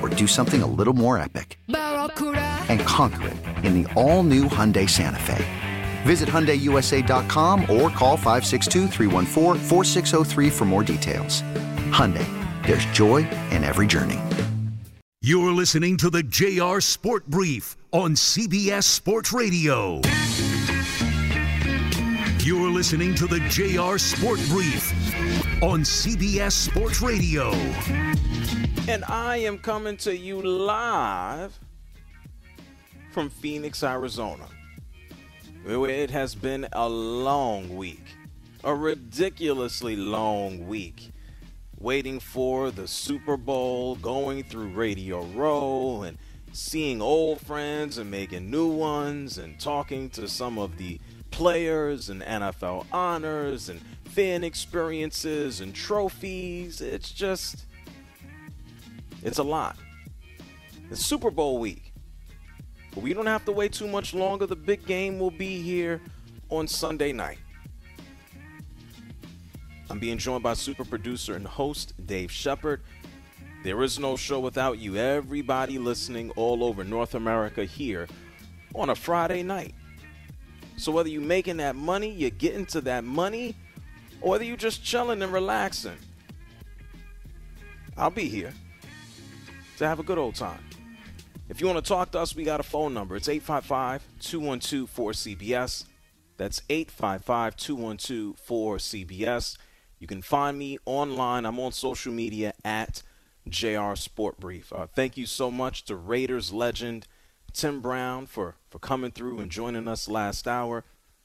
or do something a little more epic? And conquer it in the all new Hyundai Santa Fe. Visit HyundaiUSA.com or call 562 for more details. Hyundai, there's joy in every journey. You're listening to the JR Sport Brief on CBS Sports Radio. You're listening to the JR Sport Brief on CBS Sports Radio. And I am coming to you live from Phoenix, Arizona. It has been a long week, a ridiculously long week, waiting for the Super Bowl, going through Radio Row, and seeing old friends and making new ones, and talking to some of the players and NFL honors and fan experiences and trophies. It's just, it's a lot. It's Super Bowl week. But we don't have to wait too much longer. The big game will be here on Sunday night. I'm being joined by super producer and host Dave Shepard. There is no show without you. Everybody listening all over North America here on a Friday night. So whether you're making that money, you're getting to that money, or whether you're just chilling and relaxing, I'll be here to have a good old time. If you want to talk to us, we got a phone number. It's 855 212 4CBS. That's 855 212 4CBS. You can find me online. I'm on social media at JR Sport Brief. Uh, thank you so much to Raiders legend Tim Brown for, for coming through and joining us last hour.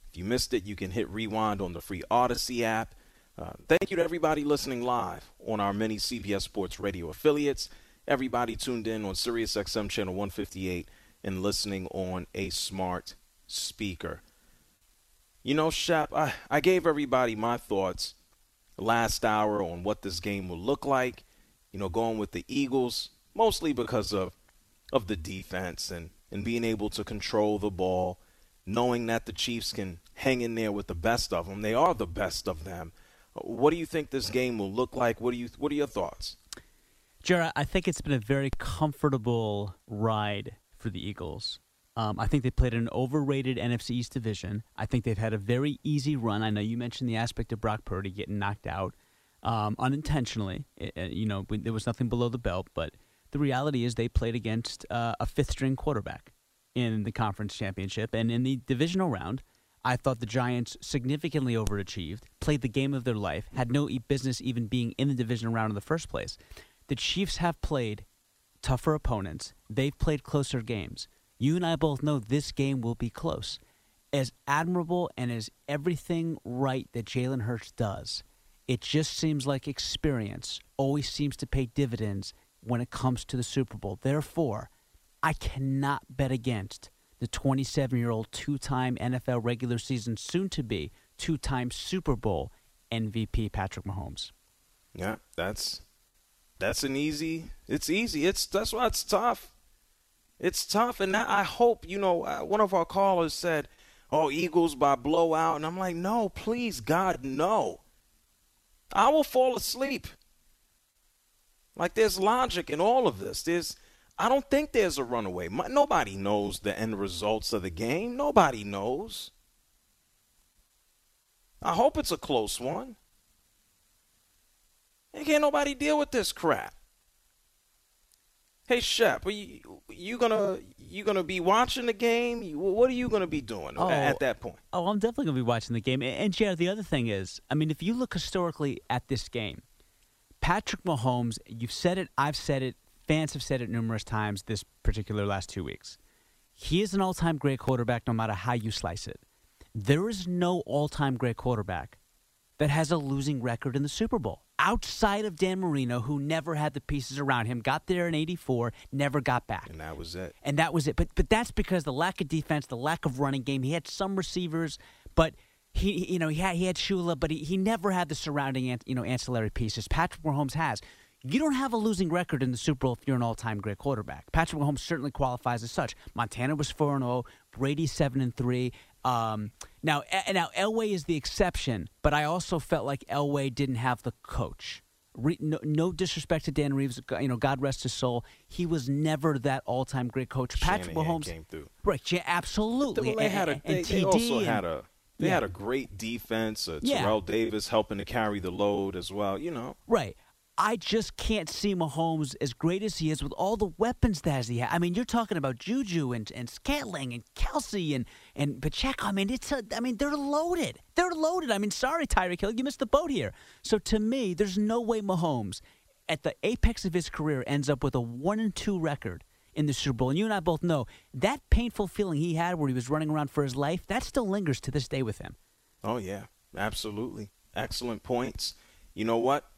If you missed it, you can hit rewind on the free Audacy app. Uh, thank you to everybody listening live on our many CBS Sports Radio affiliates. Everybody tuned in on SiriusXM channel 158 and listening on a smart speaker. You know, Shep, I, I gave everybody my thoughts last hour on what this game will look like. You know, going with the Eagles, mostly because of of the defense and, and being able to control the ball, knowing that the Chiefs can hang in there with the best of them. They are the best of them. What do you think this game will look like? What do you what are your thoughts? Jared, I think it's been a very comfortable ride for the Eagles. Um, I think they played an overrated NFC East division. I think they've had a very easy run. I know you mentioned the aspect of Brock Purdy getting knocked out um, unintentionally. It, you know, there was nothing below the belt, but the reality is they played against uh, a fifth string quarterback in the conference championship. And in the divisional round, I thought the Giants significantly overachieved, played the game of their life, had no business even being in the divisional round in the first place. The Chiefs have played tougher opponents, they've played closer games. You and I both know this game will be close. As admirable and as everything right that Jalen Hurts does, it just seems like experience always seems to pay dividends when it comes to the Super Bowl. Therefore, I cannot bet against the 27 year old two time NFL regular season, soon to be two time Super Bowl MVP Patrick Mahomes. Yeah, that's that's an easy. It's easy. It's that's why it's tough. It's tough, and I hope you know. Uh, one of our callers said, "Oh, Eagles by blowout," and I'm like, "No, please, God, no." I will fall asleep Like there's logic in all of this. There's I don't think there's a runaway. My, nobody knows the end results of the game. Nobody knows. I hope it's a close one. And can't nobody deal with this crap. Hey Shep, are you, you gonna you gonna be watching the game? What are you gonna be doing Oh. at that point? Oh, I'm definitely going to be watching the game. And, and Jared, the other thing is, I mean, if you look historically at this game, Patrick Mahomes, you've said it, I've said it, fans have said it numerous times this particular last two weeks. He is an all time great quarterback no matter how you slice it. There is no all time great quarterback that has a losing record in the Super Bowl. Outside of Dan Marino, who never had the pieces around him, got there in 84, never got back. And that was it. And that was it. But but that's because the lack of defense, the lack of running game. He had some receivers, but he you know he had he had Shula, but he, he never had the surrounding you know ancillary pieces. Patrick Mahomes has. You don't have a losing record in the Super Bowl if you're an all-time great quarterback. Patrick Mahomes certainly qualifies as such. Montana was four and zero. Brady seven and three. Um, now now Elway is the exception, but I also felt like Elway didn't have the coach. Re, no, no disrespect to Dan Reeves, you know, God rest his soul. He was never that all-time great coach. Patrick Shanahan Mahomes came through. right? Yeah, absolutely. They And- had a they, they TD also and- had a they Yeah. had a great defense. Uh, Yeah. Terrell Davis helping to carry the load as well. You know, Right. I just can't see Mahomes as great as he is with all the weapons that he has. I mean, you're talking about Juju and, and Scantling and Kelsey and, and Pacheco. I mean, it's a, I mean, they're loaded. They're loaded. I mean, sorry, Tyreek Hill, you missed the boat here. So to me, there's no way Mahomes, at the apex of his career, ends up with a one and two record in the Super Bowl. And you and I both know that painful feeling he had where he was running around for his life, that still lingers to this day with him. Oh yeah, absolutely. Excellent points. You know what?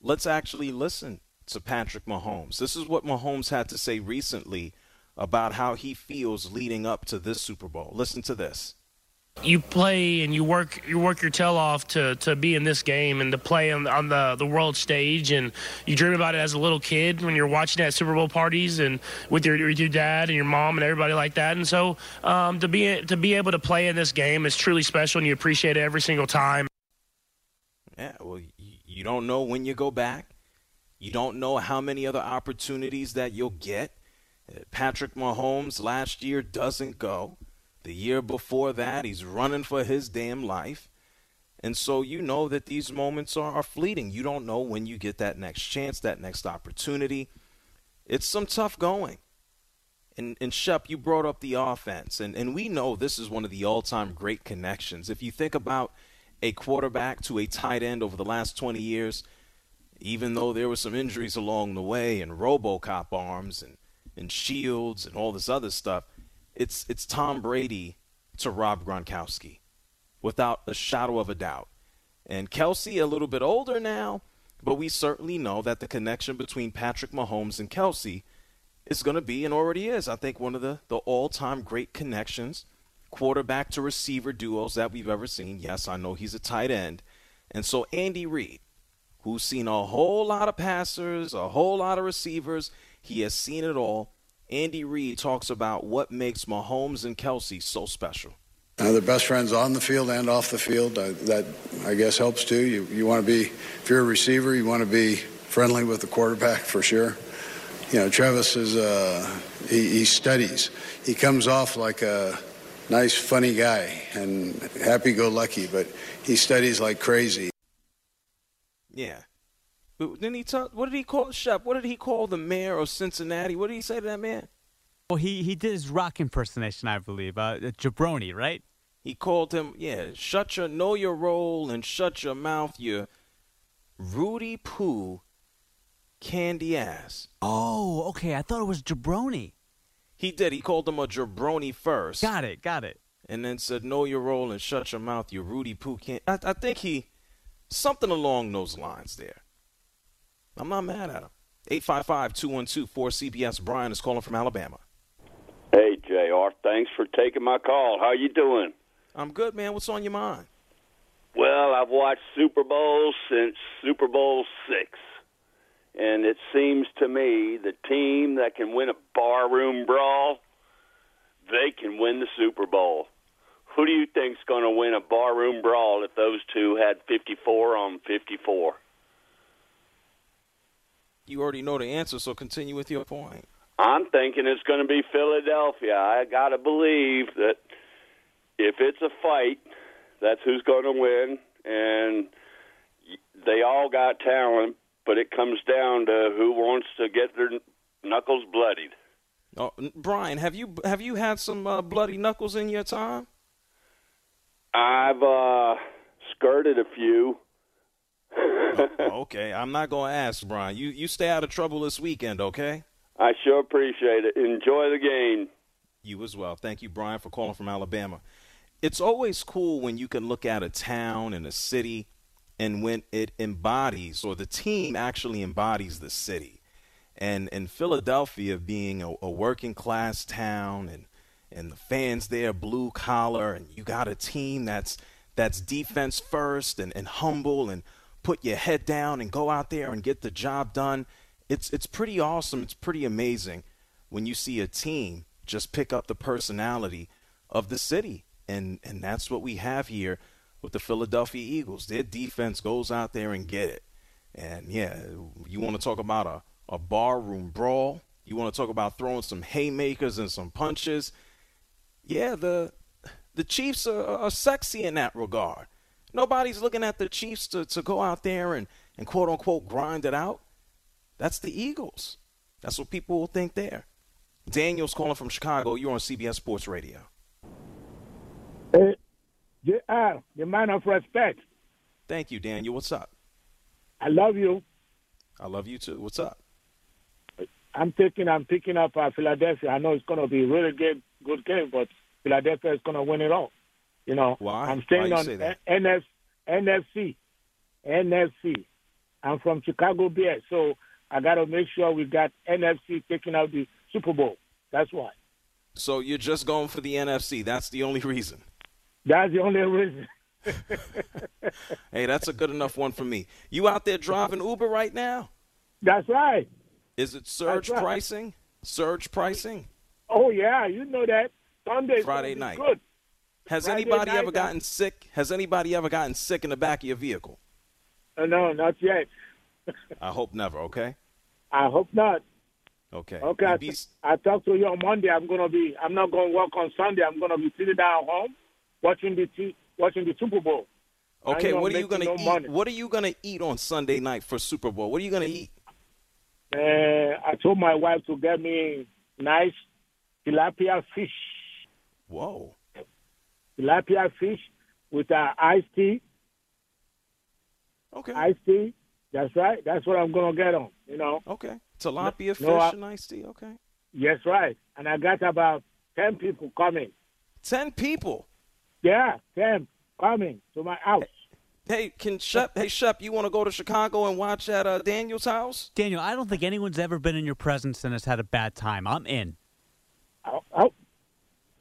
Let's actually listen to Patrick Mahomes. This is what Mahomes had to say recently about how he feels leading up to this Super Bowl. Listen to this. You play and you work you work your tail off to, to be in this game and to play on, on the, the world stage and you dream about it as a little kid when you're watching at Super Bowl parties and with your with your dad and your mom and everybody like that and so um, to be to be able to play in this game is truly special and you appreciate it every single time. Yeah, well, you don't know when you go back. You don't know how many other opportunities that you'll get. Uh, Patrick Mahomes last year doesn't go. The year before that, he's running for his damn life. And so you know that these moments are, are fleeting. You don't know when you get that next chance, that next opportunity. It's some tough going. And, and Shep, you brought up the offense, and, and we know this is one of the all time great connections. If you think about a quarterback to a tight end over the last 20 years, even though there were some injuries along the way and Robocop arms and, and shields and all this other stuff, it's, it's Tom Brady to Rob Gronkowski without a shadow of a doubt. And Kelsey, a little bit older now, but we certainly know that the connection between Patrick Mahomes and Kelsey is going to be and already is, I think, one of the, the all time great connections, quarterback to receiver duos that we've ever seen. Yes, I know he's a tight end. And so Andy Reid, who's seen a whole lot of passers, a whole lot of receivers, he has seen it all. Andy Reid talks about what makes Mahomes and Kelsey so special. Uh, they're best friends on the field and off the field. Uh, that, I guess, helps too. You, you want to be, if you're a receiver, you want to be friendly with the quarterback for sure. You know, Travis is, uh, he, he studies. He comes off like a nice, funny guy and happy go lucky, but he studies like crazy. Yeah. Then he talk, what did he call Shep? What did he call the mayor of Cincinnati? What did he say to that man? Well, he, he did his rock impersonation, I believe. Uh, Jabroni, right? He called him, yeah, shut your, know your role and shut your mouth, you Rudy Poo candy ass. Oh, okay. I thought it was Jabroni. He did. He called him a jabroni first. Got it. Got it. And then said, know your role and shut your mouth, you Rudy Poo can't. I, I think he, something along those lines there. I'm not mad at him. 855-212-4CBS. Brian is calling from Alabama. Hey, JR. Thanks for taking my call. How you doing? I'm good, man. What's on your mind? Well, I've watched Super Bowls since Super Bowl six, and it seems to me the team that can win a barroom brawl, they can win the Super Bowl. Who do you think's going to win a barroom brawl if those two had 54 on 54? You already know the answer, so continue with your point. I'm thinking it's going to be Philadelphia. I got to believe that if it's a fight, that's who's going to win. And they all got talent, but it comes down to who wants to get their knuckles bloodied. Oh, Brian, have you have you had some uh, bloody knuckles in your time? I've uh, skirted a few. Oh, okay, I'm not going to ask, Brian. You you stay out of trouble this weekend, okay? I sure appreciate it. Enjoy the game. You as well. Thank you, Brian, for calling from Alabama. It's always cool when you can look at a town and a city and when it embodies or the team actually embodies the city. And in Philadelphia being a, a working class town and and the fans there blue collar and you got a team that's that's defense first and, and humble and put your head down and go out there and get the job done. It's it's pretty awesome. It's pretty amazing when you see a team just pick up the personality of the city. And and that's what we have here with the Philadelphia Eagles. Their defense goes out there and get it. And yeah, you want to talk about a, a barroom brawl. You want to talk about throwing some haymakers and some punches. Yeah, the the Chiefs are, are sexy in that regard. Nobody's looking at the Chiefs to, to go out there and, and quote unquote grind it out. That's the Eagles. That's what people will think there. Daniel's calling from Chicago. You're on CBS Sports Radio. Hey, JR, the man of respect. Thank you, Daniel. What's up? I love you. I love you too. What's up? I'm taking, I'm picking up uh, Philadelphia. I know it's going to be a really good, good game, but Philadelphia is going to win it all. You know, why? I'm staying why on NF, NFC, NFC. I'm from Chicago Bears, so I got to make sure we got NFC taking out the Super Bowl. That's why. So you're just going for the NFC. That's the only reason. That's the only reason. hey, that's a good enough one for me. You out there driving Uber right now? That's right. Is it surge right. pricing? Surge pricing? Oh yeah, you know that. Sunday, Friday night. Good. Has Friday anybody night, ever gotten sick? Has anybody ever gotten sick in the back of your vehicle? Uh, no, not yet. I hope never. Okay. I hope not. Okay. Okay. I, be... I talked to you on Monday. I'm gonna be. I'm not gonna work on Sunday. I'm gonna be sitting down home watching the t- watching the Super Bowl. Okay. What are you gonna no eat? Money. What are you gonna eat on Sunday night for Super Bowl? What are you gonna eat? Uh, I told my wife to get me nice tilapia fish. Whoa. Tilapia fish with uh, iced tea. Okay. Iced tea. That's right. That's what I'm gonna get on. You know. Okay. Tilapia fish no, I, and iced tea. Okay. Yes, right. And I got about ten people coming. Ten people. Yeah, ten coming to my house. Hey, can Shep? hey, Shep, you want to go to Chicago and watch at uh, Daniel's house? Daniel, I don't think anyone's ever been in your presence and has had a bad time. I'm in. Oh, oh.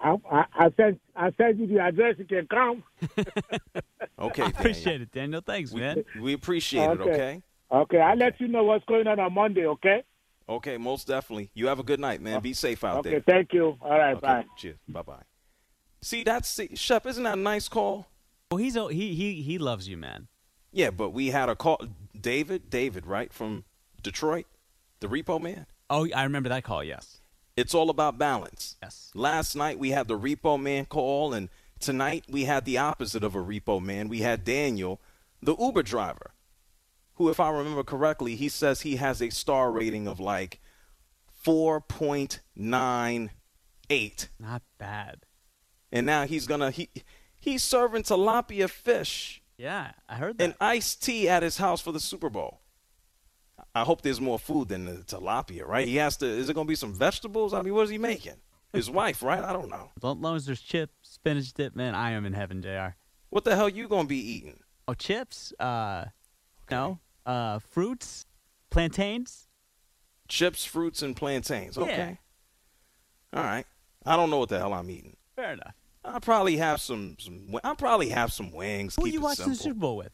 I, I, I sent I sent you the address. You can come. okay, I appreciate it, Daniel. Thanks, man. We, we appreciate okay. it. Okay. Okay, I'll let you know what's going on on Monday. Okay. Okay, most definitely. You have a good night, man. Be safe out okay, there. Okay, thank you. All right, okay, bye. Cheers. Bye bye. See, that's see, Shep. Isn't that a nice call? Well, he's oh, he he he loves you, man. Yeah, but we had a call. David, David, right from Detroit, the Repo Man. Oh, I remember that call. Yes. It's all about balance. Yes. Last night we had the Repo Man call, and tonight we had the opposite of a Repo Man. We had Daniel, the Uber driver, who, if I remember correctly, he says he has a star rating of like 4.98. Not bad. And now he's gonna he he's serving tilapia fish. Yeah, I heard that. And iced tea at his house for the Super Bowl. I hope there's more food than the tilapia, right? He has to. Is it going to be some vegetables? I mean, what is he making? His wife, right? I don't know. As long as there's chips, spinach dip, man, I am in heaven, Jr. What the hell you going to be eating? Oh, chips. Uh, okay. no. Uh, fruits, plantains. Chips, fruits, and plantains. Okay. Yeah. All right. I don't know what the hell I'm eating. Fair enough. I'll probably have some. some I'll probably have some wings. Who Keep are you it watching simple. the Super Bowl with?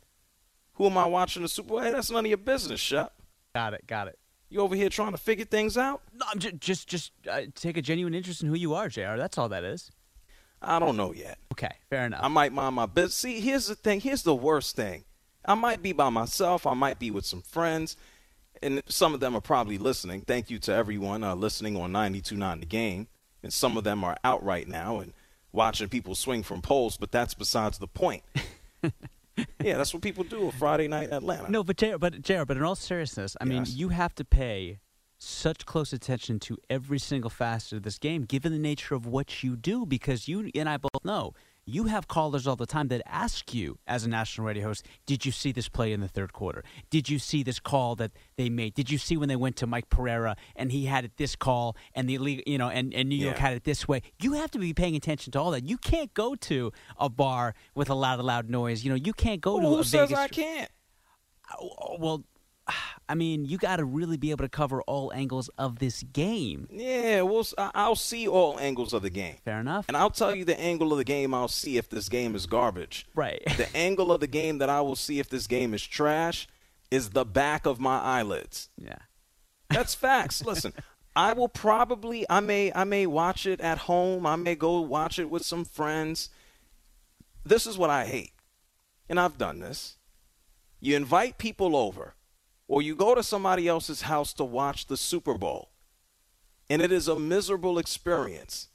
Who am I watching the Super Bowl? Hey, that's none of your business, Shep. Got it. Got it. You over here trying to figure things out? No, I'm just just just uh, take a genuine interest in who you are, Jr. That's all that is. I don't know yet. Okay, fair enough. I might mind my business. See, here's the thing. Here's the worst thing. I might be by myself. I might be with some friends. and some of them are probably listening. Thank you to everyone uh, listening on 92.9 The Game. And some of them are out right now and watching people swing from poles, but that's besides the point. yeah, that's what people do a Friday night Atlanta. No, but JR, but JR, but in all seriousness, I mean, you have to pay such close attention to every single facet of this game, given the nature of what you do, because you and I both know you have callers all the time that ask you, as a national radio host, did you see this play in the third quarter? Did you see this call that they made? Did you see when they went to Mike Pereira and he had it this call and the league, you know, and, and New York Yeah. had it this way? You have to be paying attention to all that. You can't go to a bar with a lot of loud noise. You know, you can't go to Who a says Vegas. I can't? Oh, well, I mean, you got to really be able to cover all angles of this game. Yeah, we'll, I'll see all angles of the game. Fair enough. And I'll tell you the angle of the game I'll see if this game is garbage. Right. The angle of the game that I will see if this game is trash is the back of my eyelids. Yeah. That's facts. Listen, I will probably I may I may watch it at home. I may go watch it with some friends. This is what I hate. And I've done this. You invite people over or you go to somebody else's house to watch the Super Bowl. And it is a miserable experience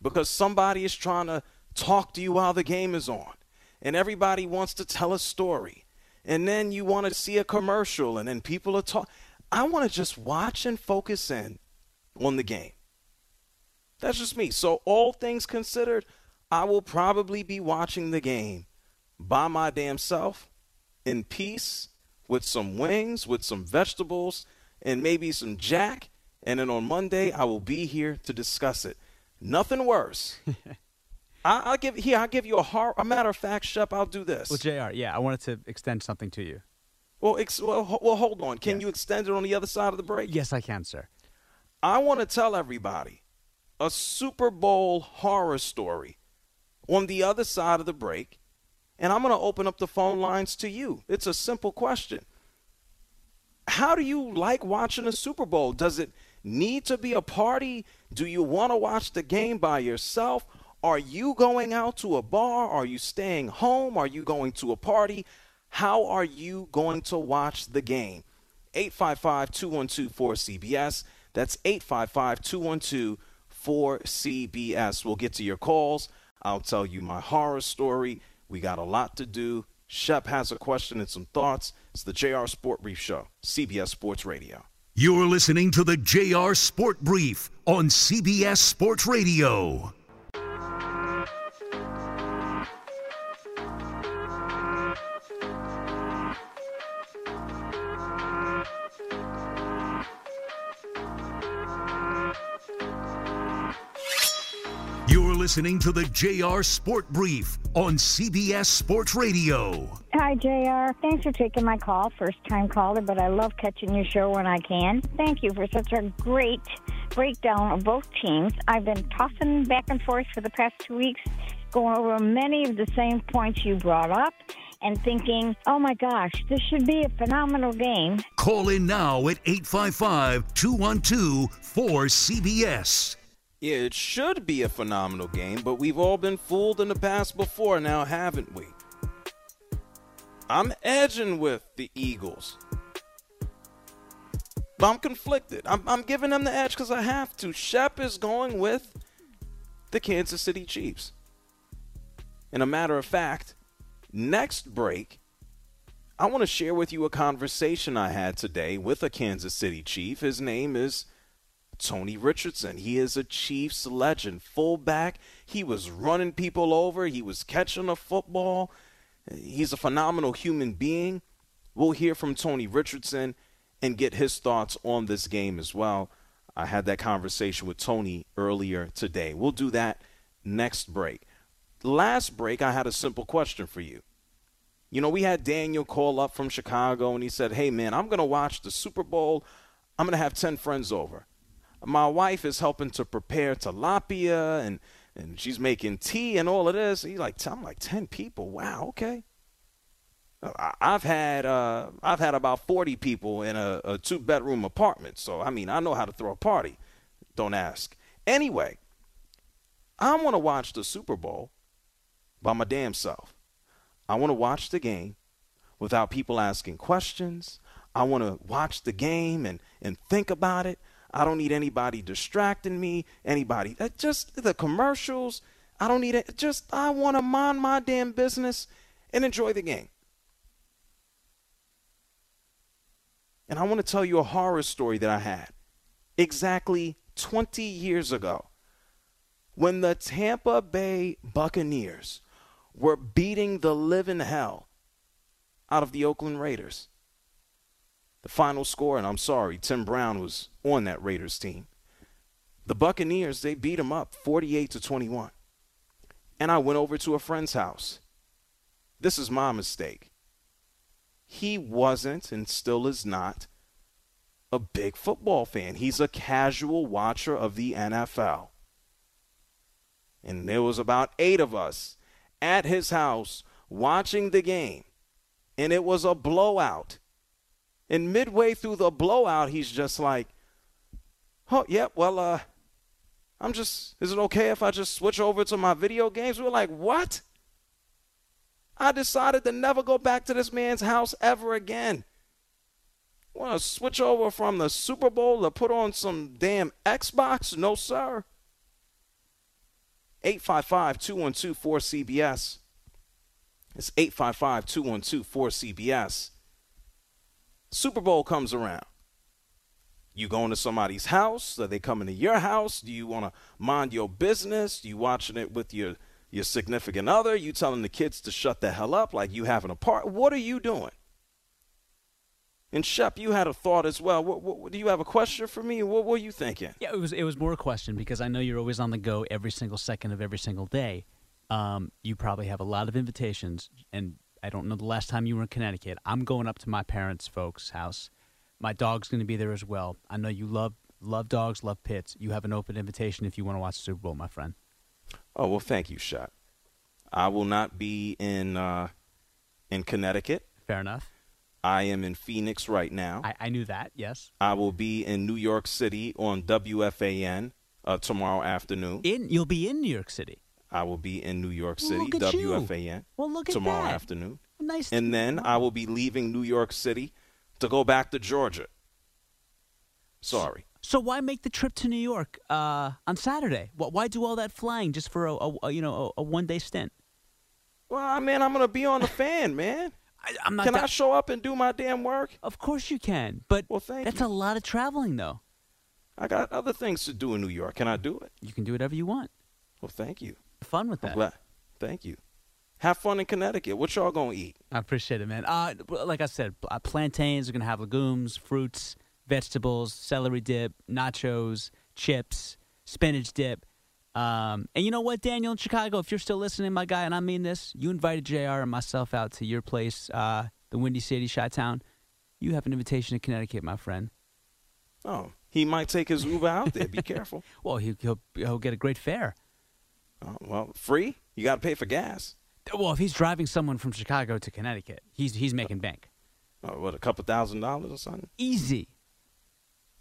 because somebody is trying to talk to you while the game is on. And everybody wants to tell a story. And then you want to see a commercial and then people are talking. I want to just watch and focus in on the game. That's just me. So, all things considered, I will probably be watching the game by my damn self in peace with some wings, with some vegetables, and maybe some jack. And then on Monday, I will be here to discuss it. Nothing worse. I, I'll give here. I'll give you a hard. A matter of fact, Shep, I'll do this. Well, Jr. Yeah, I wanted to extend something to you. Well, ex- well, ho- well, hold on. Can you extend it on the other side of the break? Yes, I can, sir. I want to tell everybody a Super Bowl horror story on the other side of the break, and I'm going to open up the phone lines to you. It's a simple question. How do you like watching a Super Bowl? Does it need to be a party? Do you want to watch the game by yourself? Are you going out to a bar? Are you staying home? Are you going to a party? How are you going to watch the game? 855 212 4CBS. That's 855 212 4CBS. We'll get to your calls. I'll tell you my horror story. We got a lot to do. Shep has a question and some thoughts. It's the JR Sport Brief Show, CBS Sports Radio. You're listening to the JR Sport Brief on CBS Sports Radio. Listening to the JR Sport Brief on CBS Sports Radio. Hi, JR. Thanks for taking my call. First time caller, but I love catching your show when I can. Thank you for such a great breakdown of both teams. I've been tossing back and forth for the past two weeks, going over many of the same points you brought up and thinking, oh my gosh, this should be a phenomenal game. Call in now at 855 212 4CBS. Yeah, it should be a phenomenal game, but we've all been fooled in the past before now, haven't we? I'm edging with the Eagles. But I'm conflicted. I'm, I'm giving them the edge because I have to. Shep is going with the Kansas City Chiefs. And a matter of fact, next break, I want to share with you a conversation I had today with a Kansas City Chief. His name is Tony Richardson. He is a Chiefs legend, fullback. He was running people over, he was catching a football. He's a phenomenal human being. We'll hear from Tony Richardson and get his thoughts on this game as well. I had that conversation with Tony earlier today. We'll do that next break. Last break, I had a simple question for you. You know, we had Daniel call up from Chicago and he said, Hey, man, I'm going to watch the Super Bowl. I'm going to have 10 friends over. My wife is helping to prepare tilapia and, and she's making tea and all of this. He's like, I'm like, 10 people. Wow, okay. I- I've had uh, I've had about 40 people in a, a two bedroom apartment. So, I mean, I know how to throw a party. Don't ask. Anyway, I want to watch the Super Bowl by my damn self. I want to watch the game without people asking questions. I want to watch the game and, and think about it. I don't need anybody distracting me, anybody. Uh, just the commercials. I don't need it. Just, I want to mind my damn business and enjoy the game. And I want to tell you a horror story that I had exactly 20 years ago when the Tampa Bay Buccaneers were beating the living hell out of the Oakland Raiders. The final score, and I'm sorry, Tim Brown was on that Raiders team. The Buccaneers, they beat them up 48 to 21. And I went over to a friend's house. This is my mistake. He wasn't and still is not a big football fan. He's a casual watcher of the NFL. And there was about 8 of us at his house watching the game. And it was a blowout. And midway through the blowout, he's just like, "Oh, yeah, well, uh, I'm just. Is it okay if I just switch over to my video games?" We we're like, "What?" I decided to never go back to this man's house ever again. Want to switch over from the Super Bowl to put on some damn Xbox? No, sir. 855 212 4CBS. It's 855 212 4CBS. Super Bowl comes around. You going to somebody's house? Are they coming to your house? Do you want to mind your business? You watching it with your your significant other? You telling the kids to shut the hell up like you having a part? What are you doing? And Shep, you had a thought as well. What, what, do you have a question for me? What were you thinking? Yeah, it was it was more a question because I know you're always on the go every single second of every single day. Um, you probably have a lot of invitations, and I don't know the last time you were in Connecticut. I'm going up to my parents' folks' house. My dog's going to be there as well. I know you love love dogs, love pits. You have an open invitation if you want to watch the Super Bowl, my friend. Oh well, thank you, Shot. I will not be in uh, in Connecticut. Fair enough. I am in Phoenix right now. I, I knew that. Yes. I will be in New York City on WFAN uh, tomorrow afternoon. In you'll be in New York City. I will be in New York City, WFAN. Well, at tomorrow that. afternoon. Nice. And then I will be leaving New York City to go back to Georgia. Sorry. So why make the trip to New York uh, on Saturday? Why do all that flying just for a, a, a you know a, a one day stint? Well, I mean, I'm gonna be on the fan, man. I. Can I show up and do my damn work? Of course you can, but well, thank that's you. a lot of traveling, though. I got other things to do in New York. Can I do it? You can do whatever you want. Well, thank you. Fun with that. glad. Thank you. Have fun in Connecticut. What y'all gonna eat? I appreciate it, man. Uh, like I said, uh, plantains are gonna have legumes, fruits, vegetables, celery dip, nachos, chips, spinach dip. Um, and you know what, Daniel in Chicago, if you're still listening, my guy, and I mean this, you invited JR and myself out to your place, uh, the Windy City, Chi Town. You have an invitation to Connecticut, my friend. Oh, he might take his Uber out there. Be careful. Well, he, he'll he'll get a great fare. Oh, well, free? You got to pay for gas. Well, if he's driving someone from Chicago to Connecticut, he's he's making bank. Oh, what, a couple thousand dollars or something? Easy.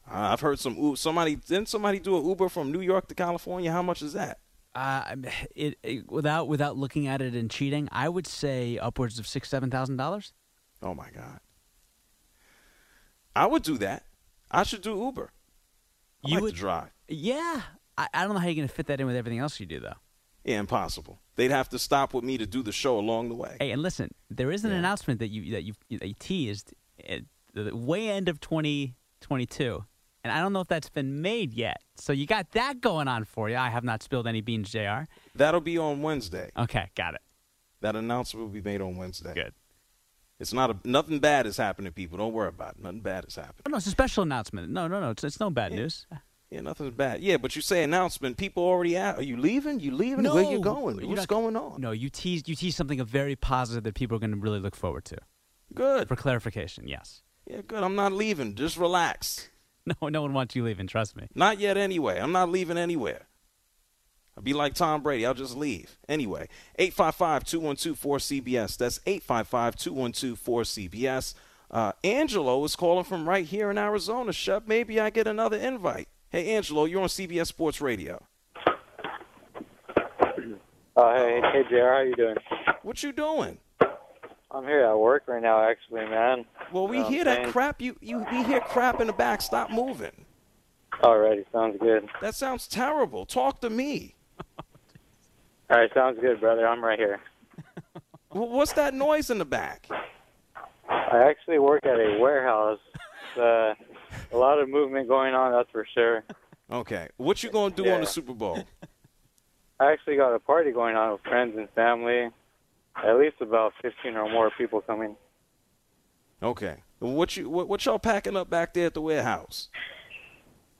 Uh, I've heard some somebody didn't somebody do an Uber from New York to California? How much is that? Uh, it, it without without looking at it and cheating, I would say upwards of six seven thousand dollars. Oh my god. I would do that. I should do Uber. I You like would- to drive. Yeah, I, I don't know how you're gonna fit that in with everything else you do though. Yeah, impossible. They'd have to stop with me to do the show along the way. Hey, and listen, there is an announcement that you that you that you teased at the way end of 2022, and I don't know if that's been made yet. So you got that going on for you. I have not spilled any beans, Jr. That'll be on Wednesday. Okay, got it. That announcement will be made on Wednesday. Good. It's not a nothing bad is happening, people. Don't worry about it. Nothing bad is happening. Oh, no, it's a special announcement. No, no, no, it's, it's no bad Yeah. news. Yeah, nothing's bad. Yeah, but you say announcement, people already ask, are you leaving? You leaving? No, Where you going? you're What's not- going on? No, you teased you teased something very positive that people are going to really look forward to. Good. For clarification, yes. Yeah, good. I'm not leaving. Just relax. No, no one wants you leaving. Trust me. Not yet anyway. I'm not leaving anywhere. I'll be like Tom Brady. I'll just leave. Anyway, 855-212-4CBS. That's 855-212-4CBS. Uh, Angelo is calling from right here in Arizona. Shep, maybe I get another invite. Hey, Angelo, you're on CBS Sports Radio. Oh, hey, hey, JR, how you doing? What you doing? I'm here at work right now, actually, man. Well, we You know hear that crap. You you we hear crap in the back. Stop moving. Alrighty, sounds good. That sounds terrible. Talk to me. All right, sounds good, brother. I'm right here. Wh- What's that noise in the back? I actually work at a warehouse. Uh, a lot of movement going on, that's for sure. Okay. What you gonna do on the Super Bowl? I actually got a party going on with friends and family. At least about 15 or more people coming. Okay. What you what, what y'all packing up back there at the warehouse?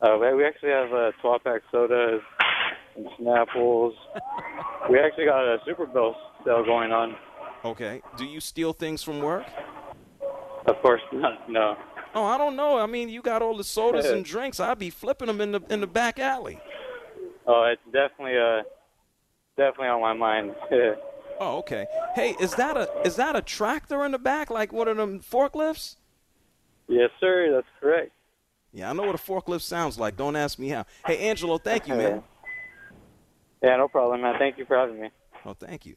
Uh, we we actually have uh, 12 pack sodas and Snapples. we actually got a Super Bowl sale going on. Okay. Do you steal things from work? Of course not. No. Oh, I don't know. I mean, you got all the sodas and drinks. I'd be flipping them in the in the back alley. Oh, it's definitely uh, definitely on my mind. Oh, okay. Hey, is that a is that a tractor in the back, like one of them forklifts? yes, sir. That's correct. Yeah, I know what a forklift sounds like. Don't ask me how. Hey, Angelo, thank you, man. Yeah, no problem, man. Thank you for having me. Oh, thank you.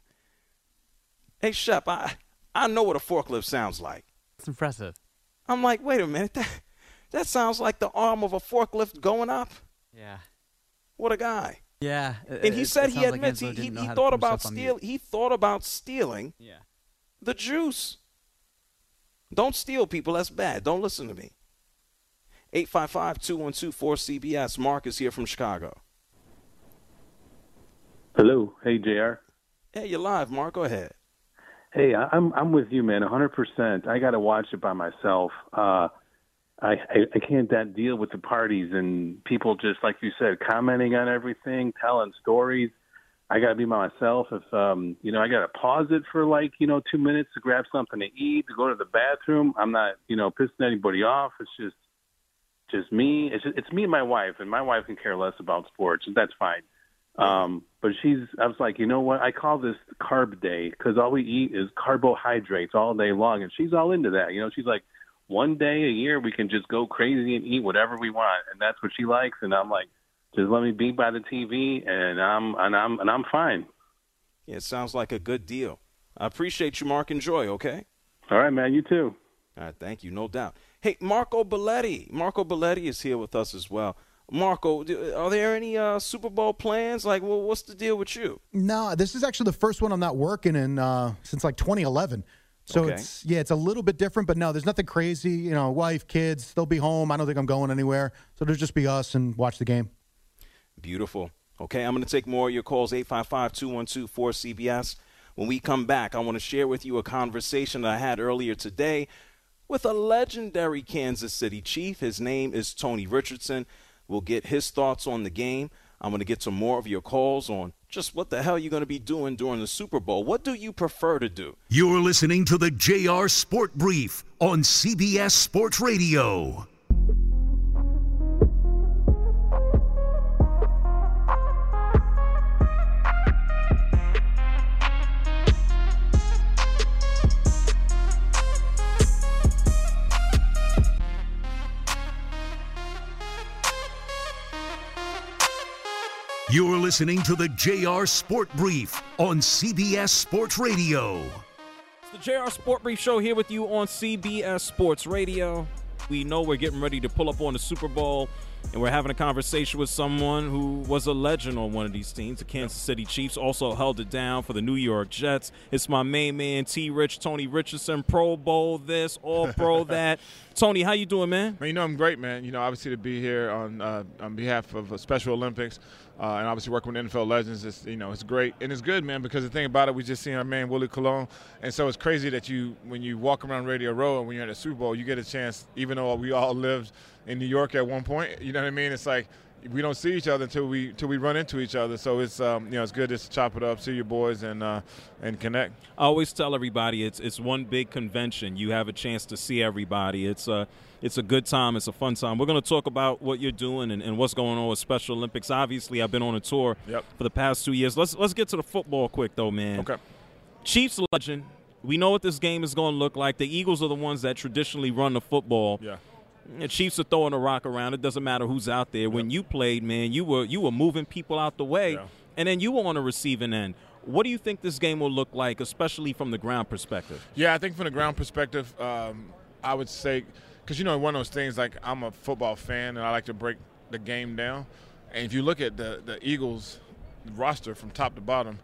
Hey, Shep, I I know what a forklift sounds like. It's impressive. I'm like, wait a minute, that that sounds like the arm of a forklift going up. Yeah. What a guy. Yeah. And he said he admits he, he, he thought about steal he thought about stealing Yeah. the juice. Don't steal people, that's bad. Don't listen to me. 855-212-4CBS. Mark is here from Chicago. Hello, hey Jr. Hey, you're live, Mark. Go ahead. Hey, I'm I'm with you, man, 100%. I got to watch it by myself. Uh, I, I I can't that deal with the parties and people just like you said commenting on everything, telling stories. I got to be by myself. If um, you know, I got to pause it for like you know two minutes to grab something to eat, to go to the bathroom. I'm not you know pissing anybody off. It's just just me. It's just, it's me and my wife, and my wife can care less about sports, and that's fine. Um, but she's, I was like, you know what? I call this carb day because all we eat is carbohydrates all day long. And she's all into that. You know, she's like, one day a year we can just go crazy and eat whatever we want. And that's what she likes. And I'm like, just let me be by the TV and I'm, and I'm, and I'm fine. Yeah, it sounds like a good deal. I appreciate you, Mark. Enjoy, okay? All right, man. You too. All right, thank you, no doubt. Hey, Marco Belletti. Marco Belletti is here with us as well. Marco, are there any uh, Super Bowl plans? Like, well, what's the deal with you? No, this is actually the first one I'm not working in uh, since like 2011. So Okay. it's yeah, it's a little bit different, but no, there's nothing crazy. You know, wife, kids, they'll be home. I don't think I'm going anywhere. So it'll just be us and watch the game. Beautiful. Okay, I'm going to take more of your calls, 855-212-4CBS. When we come back, I want to share with you a conversation that I had earlier today with a legendary Kansas City Chief. His name is Tony Richardson. We'll get his thoughts on the game. I'm going to get some more of your calls on just what the hell you're going to be doing during the Super Bowl. What do you prefer to do? You're listening to the JR Sport Brief on CBS Sports Radio. You're listening to the JR Sport Brief on CBS Sports Radio. It's the JR Sport Brief Show here with you on CBS Sports Radio. We know we're getting ready to pull up on the Super Bowl, and we're having a conversation with someone who was a legend on one of these teams. The Kansas City Chiefs also held it down for the New York Jets. It's my main man, T. Rich, Tony Richardson, Pro Bowl this, All Pro that. Tony, how you doing, man? Man, you know I'm great, man. You know, obviously to be here on uh, on behalf of uh, Special Olympics, uh, and obviously working with NFL legends, it's you know it's great and it's good, man. Because the thing about it, we just seen our man Willie Colon, and so it's crazy that you when you walk around Radio Row and when you're at a Super Bowl, you get a chance. Even though we all lived in New York at one point, you know what I mean? It's like we don't see each other until we until we run into each other. So it's um, you know it's good just to chop it up, see your boys, and uh, and connect. I always tell everybody it's it's one big convention. You have a chance to see everybody. It's a it's a good time. It's a fun time. We're going to talk about what you're doing and, and what's going on with Special Olympics. Obviously, I've been on a tour Yep. for the past two years. Let's let's get to the football quick though, man. Okay. Chiefs legend. We know what this game is going to look like. The Eagles are the ones that traditionally run the football. Yeah. The Chiefs are throwing a rock around. It doesn't matter who's out there. When you played, man, you were you were moving people out the way, and then you were on the receiving end. What do you think this game will look like, especially from the ground perspective? Yeah, I think from the ground perspective, um, I would say, because you know, one of those things like I'm a football fan and I like to break the game down. And if you look at the the Eagles roster from top to bottom,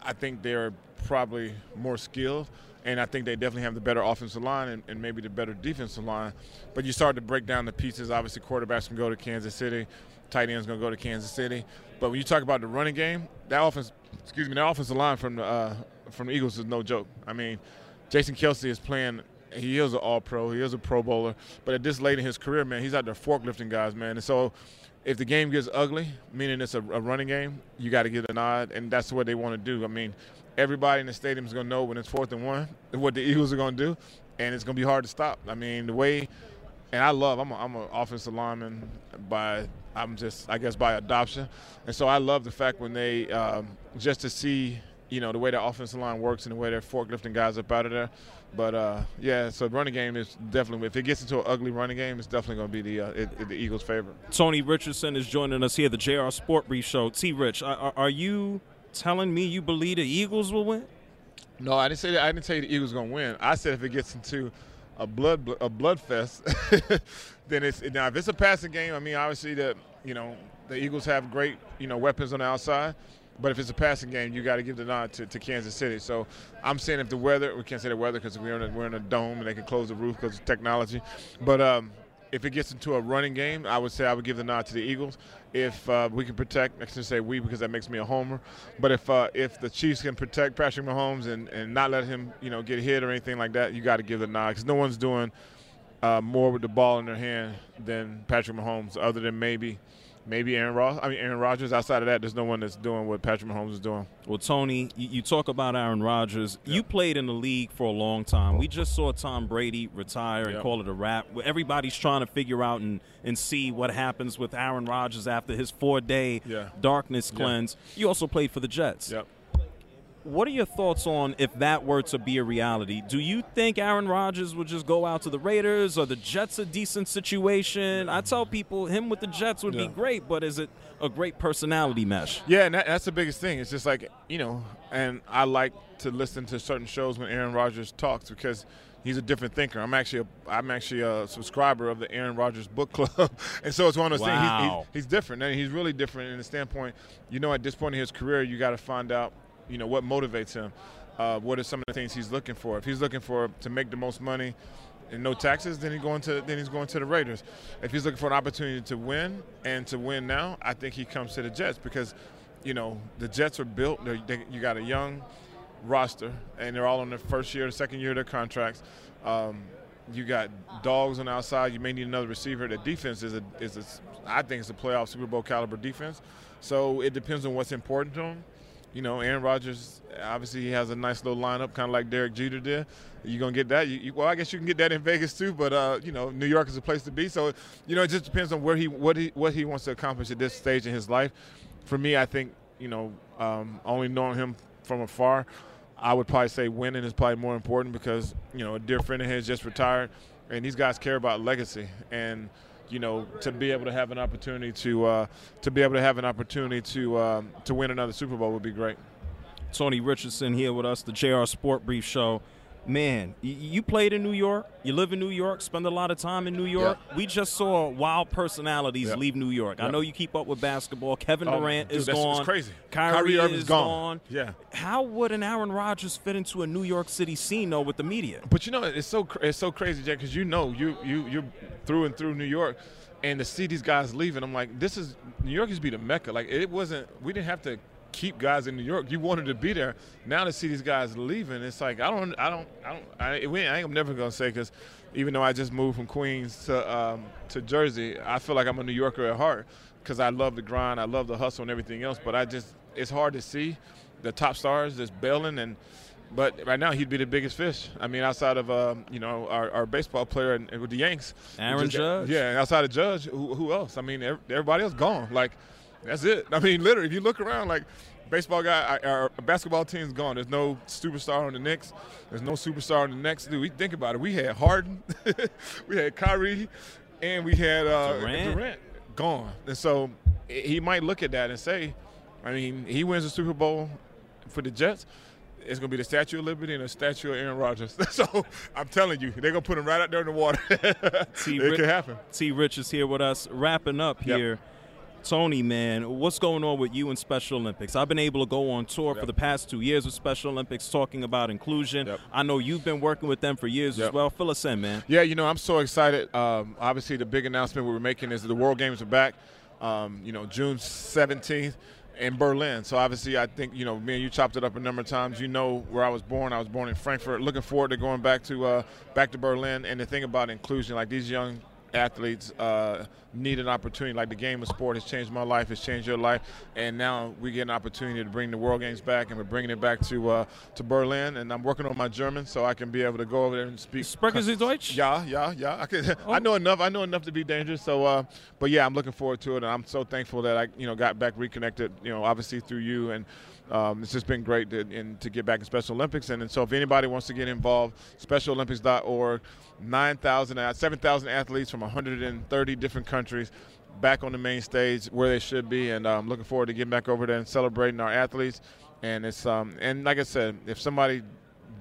I think they're probably more skilled. And I think they definitely have the better offensive line and, and maybe the better defensive line. But you start to break down the pieces. Obviously, quarterbacks can go to Kansas City, tight ends going to go to Kansas City. But when you talk about the running game, that offense, excuse me, that offensive line from the uh, from the Eagles is no joke. I mean, Jason Kelce is playing. He is an All Pro. He is a Pro Bowler. But at this late in his career, man, he's out there forklifting guys, man. And so, if the game gets ugly, meaning it's a, a running game, you got to give it a nod, and that's what they want to do. I mean, everybody in the stadium is going to know when it's fourth and one what the Eagles are going to do, and it's going to be hard to stop. I mean, the way, and I love. I'm I'm an offensive lineman by I'm just I guess by adoption, and so I love the fact when they um, just to see you know the way the offensive line works and the way they're forklifting guys up out of there. But uh, yeah, so the running game is definitely if it gets into an ugly running game, it's definitely going to be the uh, it, it, the Eagles' favorite. Tony Richardson is joining us here, at the JR Sport Brief Show. T. Rich, are, are you telling me you believe the Eagles will win? No, I didn't say that. I didn't say the Eagles going to win. I said if it gets into a blood a blood fest, then it's now if it's a passing game. I mean, obviously the you know the Eagles have great you know weapons on the outside. But if it's a passing game, you got to give the nod to, to, Kansas City. So I'm saying if the weather, we can't say the weather because we're in a, we're in a dome and they can close the roof because of technology. But um, if it gets into a running game, I would say I would give the nod to the Eagles. If uh, we can protect, I should say we because that makes me a homer. But if uh, if the Chiefs can protect Patrick Mahomes and, and not let him you know get hit or anything like that, you got to give the nod because no one's doing uh, more with the ball in their hand than Patrick Mahomes, other than maybe – maybe Aaron Ross. I mean, Aaron Rodgers. Outside of that, there's no one that's doing what Patrick Mahomes is doing. Well, Tony, you, you talk about Aaron Rodgers. Yep. You played in the league for a long time. We just saw Tom Brady retire and yep. call it a wrap. Everybody's trying to figure out and, and see what happens with Aaron Rodgers after his four day yeah. darkness cleanse. You also played for the Jets. Yep what are your thoughts on if that were to be a reality? Do you think Aaron Rodgers would just go out to the Raiders or the Jets a decent situation? I tell people him with the Jets would yeah. be great, but is it a great personality mesh? Yeah, and that, that's the biggest thing. It's just like, you know, and I like to listen to certain shows when Aaron Rodgers talks because he's a different thinker. I'm actually a, I'm actually a subscriber of the Aaron Rodgers book club, and so it's one of those wow. things. He's, he's, he's, different, and he's really different in the standpoint. You know, at this point in his career, you got to find out you know what motivates him. Uh, what are some of the things he's looking for? If he's looking for to make the most money and no taxes, then he's going to then he's going to the Raiders. If he's looking for an opportunity to win and to win now, I think he comes to the Jets because you know the Jets are built. They, you got a young roster, and they're all on their first year, second year of their contracts. Um, you got dogs on the outside. You may need another receiver. The defense is a is a, I think it's a playoff Super Bowl caliber defense. So it depends on what's important to him you know, Aaron Rodgers, obviously he has a nice little lineup, kind of like Derek Jeter did. You're going to get that. You, you, well, I guess you can get that in Vegas too, but, uh, you know, New York is a place to be. So, you know, it just depends on where he what he what he wants to accomplish at this stage in his life. For me, I think, you know, um, only knowing him from afar, I would probably say winning is probably more important because, you know, a dear friend of his just retired, and these guys care about legacy. And – you know, to be able to have an opportunity to uh, to be able to have an opportunity to um, to win another Super Bowl would be great. Tony Richardson here with us, the JR Sport Brief Show man, you played in New York. You live in New York. Spend a lot of time in New York. Yep. We just saw wild personalities yep. leave New York. Yep. I know you keep up with basketball. Kevin oh, Durant dude, is gone. Crazy. Kyrie, Kyrie is gone. gone. Yeah. How would an Aaron Rodgers fit into a New York City scene though with the media? But you know, it's so it's so crazy, Jack, because you know you you you're through and through New York. And to see these guys leaving, I'm like, this is New York used to be the mecca. Like it wasn't. We didn't have to keep guys in New York. You wanted to be there. Now to see these guys leaving, it's like I don't, I don't, I don't. I, we, I am never gonna say because even though I just moved from Queens to um, to Jersey, I feel like I'm a New Yorker at heart because I love the grind, I love the hustle and everything else. But I just, it's hard to see the top stars just bailing and. But right now, he'd be the biggest fish. I mean, outside of um, you know our, our baseball player and, and with the Yanks, Aaron just, Judge. Yeah, outside of Judge, who, who else? I mean, everybody else gone. Like that's it. I mean, literally, if you look around, like baseball guy, our basketball team's gone. There's no superstar on the Knicks. There's no superstar on the Knicks. Dude, we think about it. We had Harden, we had Kyrie, and we had uh, Durant. Durant gone. And so he might look at that and say, I mean, he wins the Super Bowl for the Jets. it's gonna be the Statue of Liberty and the statue of Aaron Rodgers. so I'm telling you, they're gonna put him right out there in the water. T. it Rich, could happen. T. Rich is here with us. Wrapping up Yep. Tony, man, what's going on with you in Special Olympics? I've been able to go on tour for the past two years with Special Olympics talking about inclusion. I know you've been working with them for years as well. Fill us in, man. Yeah, you know, I'm so excited. Um, obviously, the big announcement we were making is that the World Games are back. Um, you know, June 17th in Berlin. So obviously, I think you know, me and you chopped it up a number of times. You know where I was born. I was born in Frankfurt. Looking forward to going back to uh, back to Berlin. And the thing about inclusion, like these young athletes uh, need an opportunity. Like the game of sport has changed my life, has changed your life, and now we get an opportunity to bring the World Games back, and we're bringing it back to uh, to Berlin. And I'm working on my German so I can be able to go over there and speak. Sprechen Sie Deutsch? Yeah, yeah, yeah. I can. I know enough. I know enough to be dangerous. So, uh, but yeah, I'm looking forward to it, and I'm so thankful that I, you know, got back reconnected. You know, obviously through you and. Um, it's just been great to, and to get back in Special Olympics. And, and so, if anybody wants to get involved, SpecialOlympics.org, 9,000, uh, 7,000 athletes from 130 different countries back on the main stage where they should be. And I'm looking forward to getting back over there and celebrating our athletes. And it's um, and like I said, if somebody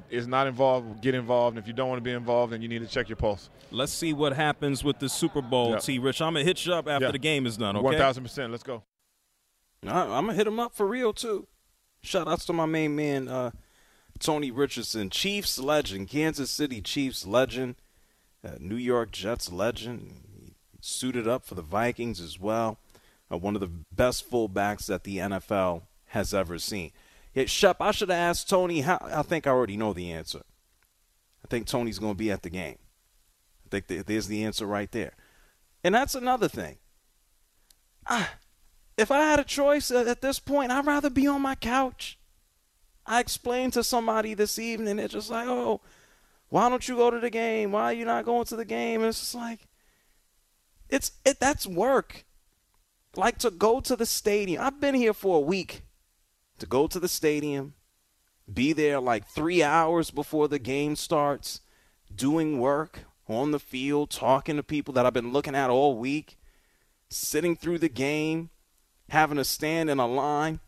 is not involved, get involved. And if you don't want to be involved, then you need to check your pulse. Let's see what happens with the Super Bowl, Yeah. T. Rich. I'm gonna hit you up after Yeah. the game is done. Okay. One thousand percent. Let's go. I, I'm gonna hit him up for real too. Shout outs to my main man, uh, Tony Richardson, Chiefs legend, Kansas City Chiefs legend, uh, New York Jets legend. Suited up for the Vikings as well. Uh, one of the best fullbacks that the NFL has ever seen. Yeah, Shep, I should have asked Tony. How, I think I already know the answer. I think Tony's going to be at the game. I think th- there's the answer right there. And that's another thing. Ah, if I had a choice at, at this point, I'd rather be on my couch. I explained to somebody this evening, it's just like, oh, why don't you go to the game? Why are you not going to the game? And it's just like, it's it. That's work. Like to go to the stadium. I've been here for a week. To go to the stadium, be there like three hours before the game starts, doing work on the field, talking to people that I've been looking at all week, sitting through the game, having to stand in a line,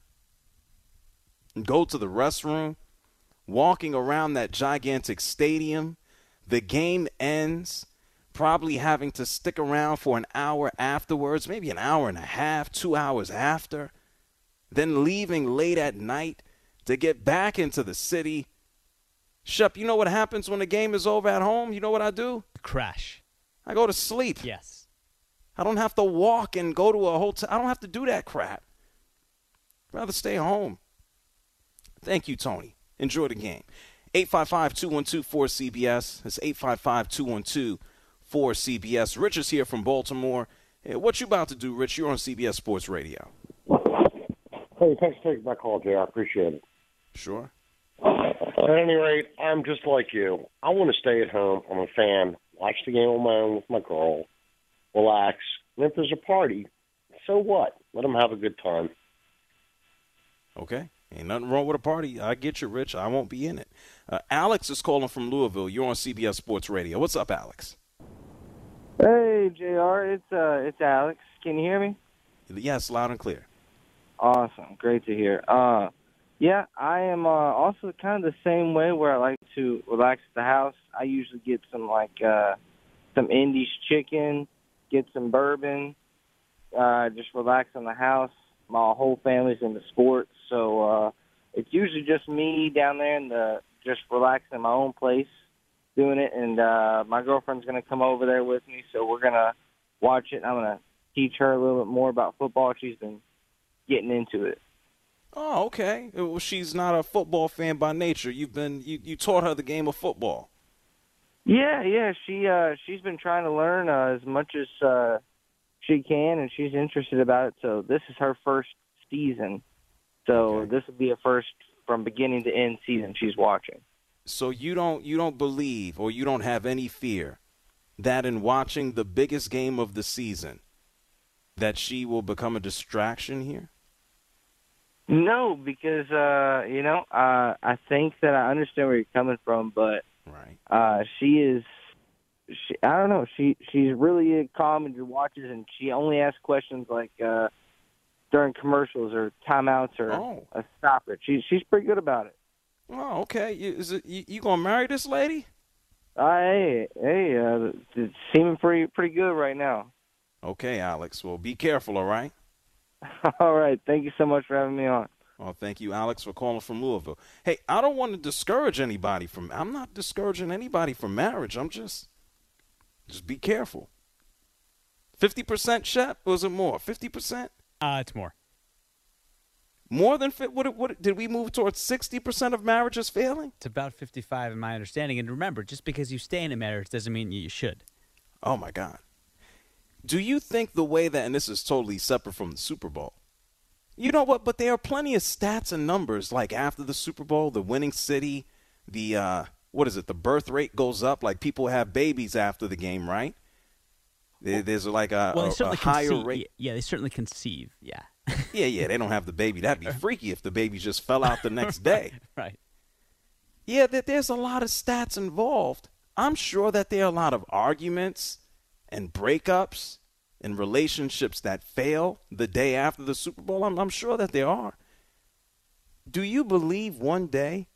and go to the restroom, walking around that gigantic stadium. The game ends, probably having to stick around for an hour afterwards, maybe an hour and a half, two hours after, then leaving late at night to get back into the city. Shep, you know what happens when the game is over at home? You know what I do? Crash. I go to sleep. Yes. I don't have to walk and go to a hotel. I don't have to do that crap. I'd rather stay home. Thank you, Tony. Enjoy the game. 855 212 4CBS. It's 855 212 4CBS. Rich is here from Baltimore. Hey, what you about to do, Rich? You're on CBS Sports Radio. Hey, thanks for taking my call, Jay. I appreciate it. Sure. At any rate, I'm just like you. I want to stay at home. I'm a fan. Watch the game on my own with my girl. Relax. And if there's a party, so what? Let them have a good time. Okay. Ain't nothing wrong with a party. I get you, Rich. I won't be in it. Uh, Alex is calling from Louisville. You're on CBS Sports Radio. What's up, Alex? Hey, Jr. It's uh, it's Alex. Can you hear me? Yes, loud and clear. Awesome, great to hear. Uh, yeah, I am uh, also kind of the same way where I like to relax at the house. I usually get some like uh, some Indi's chicken, get some bourbon, uh, just relax in the house. My whole family's into sports, so uh, it's usually just me down there and the just relaxing in my own place doing it. And uh, my girlfriend's gonna come over there with me, so we're gonna watch it. I'm gonna teach her a little bit more about football. She's been getting into it. Oh, okay. Well, she's not a football fan by nature. You've been you, you taught her the game of football. Yeah, yeah. She uh she's been trying to learn uh, as much as uh she can and she's interested about it. So this is her first season. So this will be a first from beginning to end season she's watching. So you don't you don't believe or you don't have any fear that in watching the biggest game of the season that she will become a distraction here? No, because uh, you know, uh I think that I understand where you're coming from, but right. uh she is she I don't know, she she's really calm and watches and she only asks questions like uh during commercials or timeouts or Oh. a stop it. She she's pretty good about it. Oh, okay. You, is it you, you gonna marry this lady? Uh, hey, hey, uh, it's seeming pretty pretty good right now. Okay, Alex. Well, be careful, all right? All right. Thank you so much for having me on. Well, thank you, Alex, for calling from Louisville. Hey, I don't want to discourage anybody from. I'm not discouraging anybody from marriage. I'm just, just be careful. Fifty percent, Shep? Or was it more? Fifty percent? Uh, it's more. More than fit? What, what? Did we move towards sixty percent of marriages failing? It's about 55 in my understanding. And remember, just because you stay in a marriage doesn't mean you should. Oh my God. Do you think the way that, and this is totally separate from the Super Bowl, you know what? But there are plenty of stats and numbers like after the Super Bowl, the winning city, the, uh, what is it, the birth rate goes up. Like people have babies after the game, right? There, there's like a, well, a, a higher conceive. rate. Yeah, they certainly conceive. Yeah. Yeah, yeah, they don't have the baby. That'd be freaky if the baby just fell out the next day. right. Yeah, that there's a lot of stats involved. I'm sure that there are a lot of arguments and breakups and relationships that fail the day after the Super Bowl. I'm, I'm sure that there are. Do you believe one day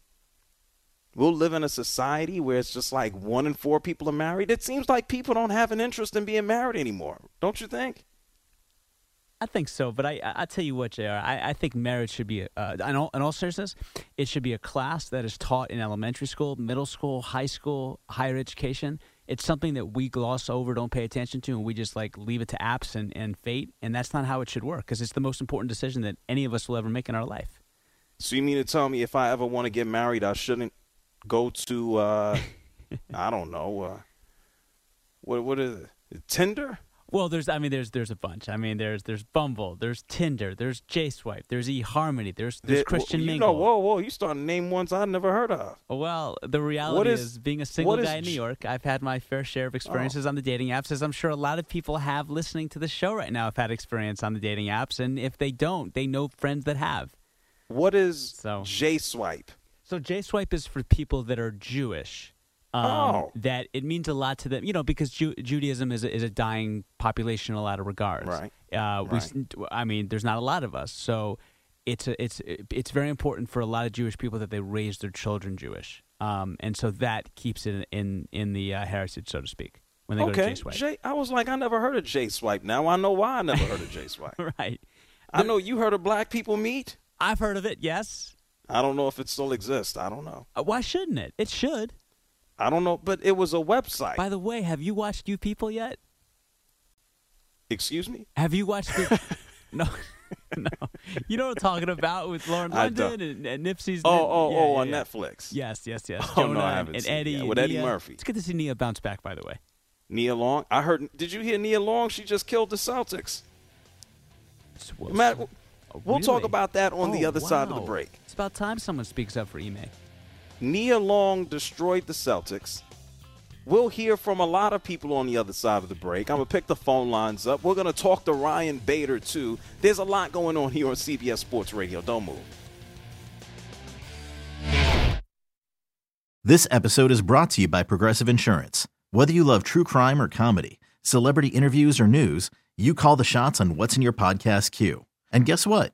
we'll live in a society where it's just like one in four people are married? It seems like people don't have an interest in being married anymore. Don't you think? I think so, but I I tell you what, Jr. I, I think marriage should be uh, in all in all seriousness, it should be a class that is taught in elementary school, middle school, high school, higher education. It's something that we gloss over, don't pay attention to, and we just like leave it to apps and, and fate. And that's not how it should work because it's the most important decision that any of us will ever make in our life. So you mean to tell me if I ever want to get married, I shouldn't go to uh, I don't know uh, what what is it? Tinder? Well, there's I mean there's there's a bunch. I mean there's there's Bumble, there's Tinder, there's J Swipe, there's eHarmony, there's there's There- Christian you Mingle. know, whoa, whoa! You starting to name ones I never heard of. Well, the reality What is, is- being a single guy in New York, I've had my fair share of experiences oh. on the dating apps, as I'm sure a lot of people have listening to the show right now have had experience on the dating apps, and if they don't, they know friends that have. What is so J Swipe? So J Swipe is for people that are Jewish. Um, Oh. That it means a lot to them, you know, because Ju- Judaism is a, is a dying population in a lot of regards. Right. Uh, we, Right. I mean, there's not a lot of us, so it's a, it's it's very important for a lot of Jewish people that they raise their children Jewish, um, and so that keeps it in in the uh, heritage, so to speak, when they go to J Swipe. J. I was like, I never heard of J Swipe. Now I know why I never heard of J Swipe. right. I know you heard of Black People Meet. I've heard of it. Yes. I don't know if it still exists. I don't know. Uh, why shouldn't it? It should. I don't know, but it was a website. By the way, have you watched You People yet? Excuse me. Have you watched the? no, no. You know what I'm talking about with Lauren London and, and Nipsey's. Oh, oh, yeah, oh, yeah, on yeah. Netflix. Yes, yes, yes. Oh, no, I and- haven't and seen Eddie and With Eddie Nia. Murphy. It's good to see Nia bounce back. By the way, Nia Long. I heard. Did you hear Nia Long? She just killed the Celtics. Well, Matt, we'll oh, we'll talk about that on the Oh, other side of the break. It's about time someone speaks up for Ime. Nia Long destroyed the Celtics. We'll hear from a lot of people on the other side of the break. I'm going to pick the phone lines up. We're going to talk to Ryan Bader, too. There's a lot going on here on CBS Sports Radio. Don't move. This episode is brought to you by Progressive Insurance. Whether you love true crime or comedy, celebrity interviews or news, you call the shots on what's in your podcast queue. And guess what?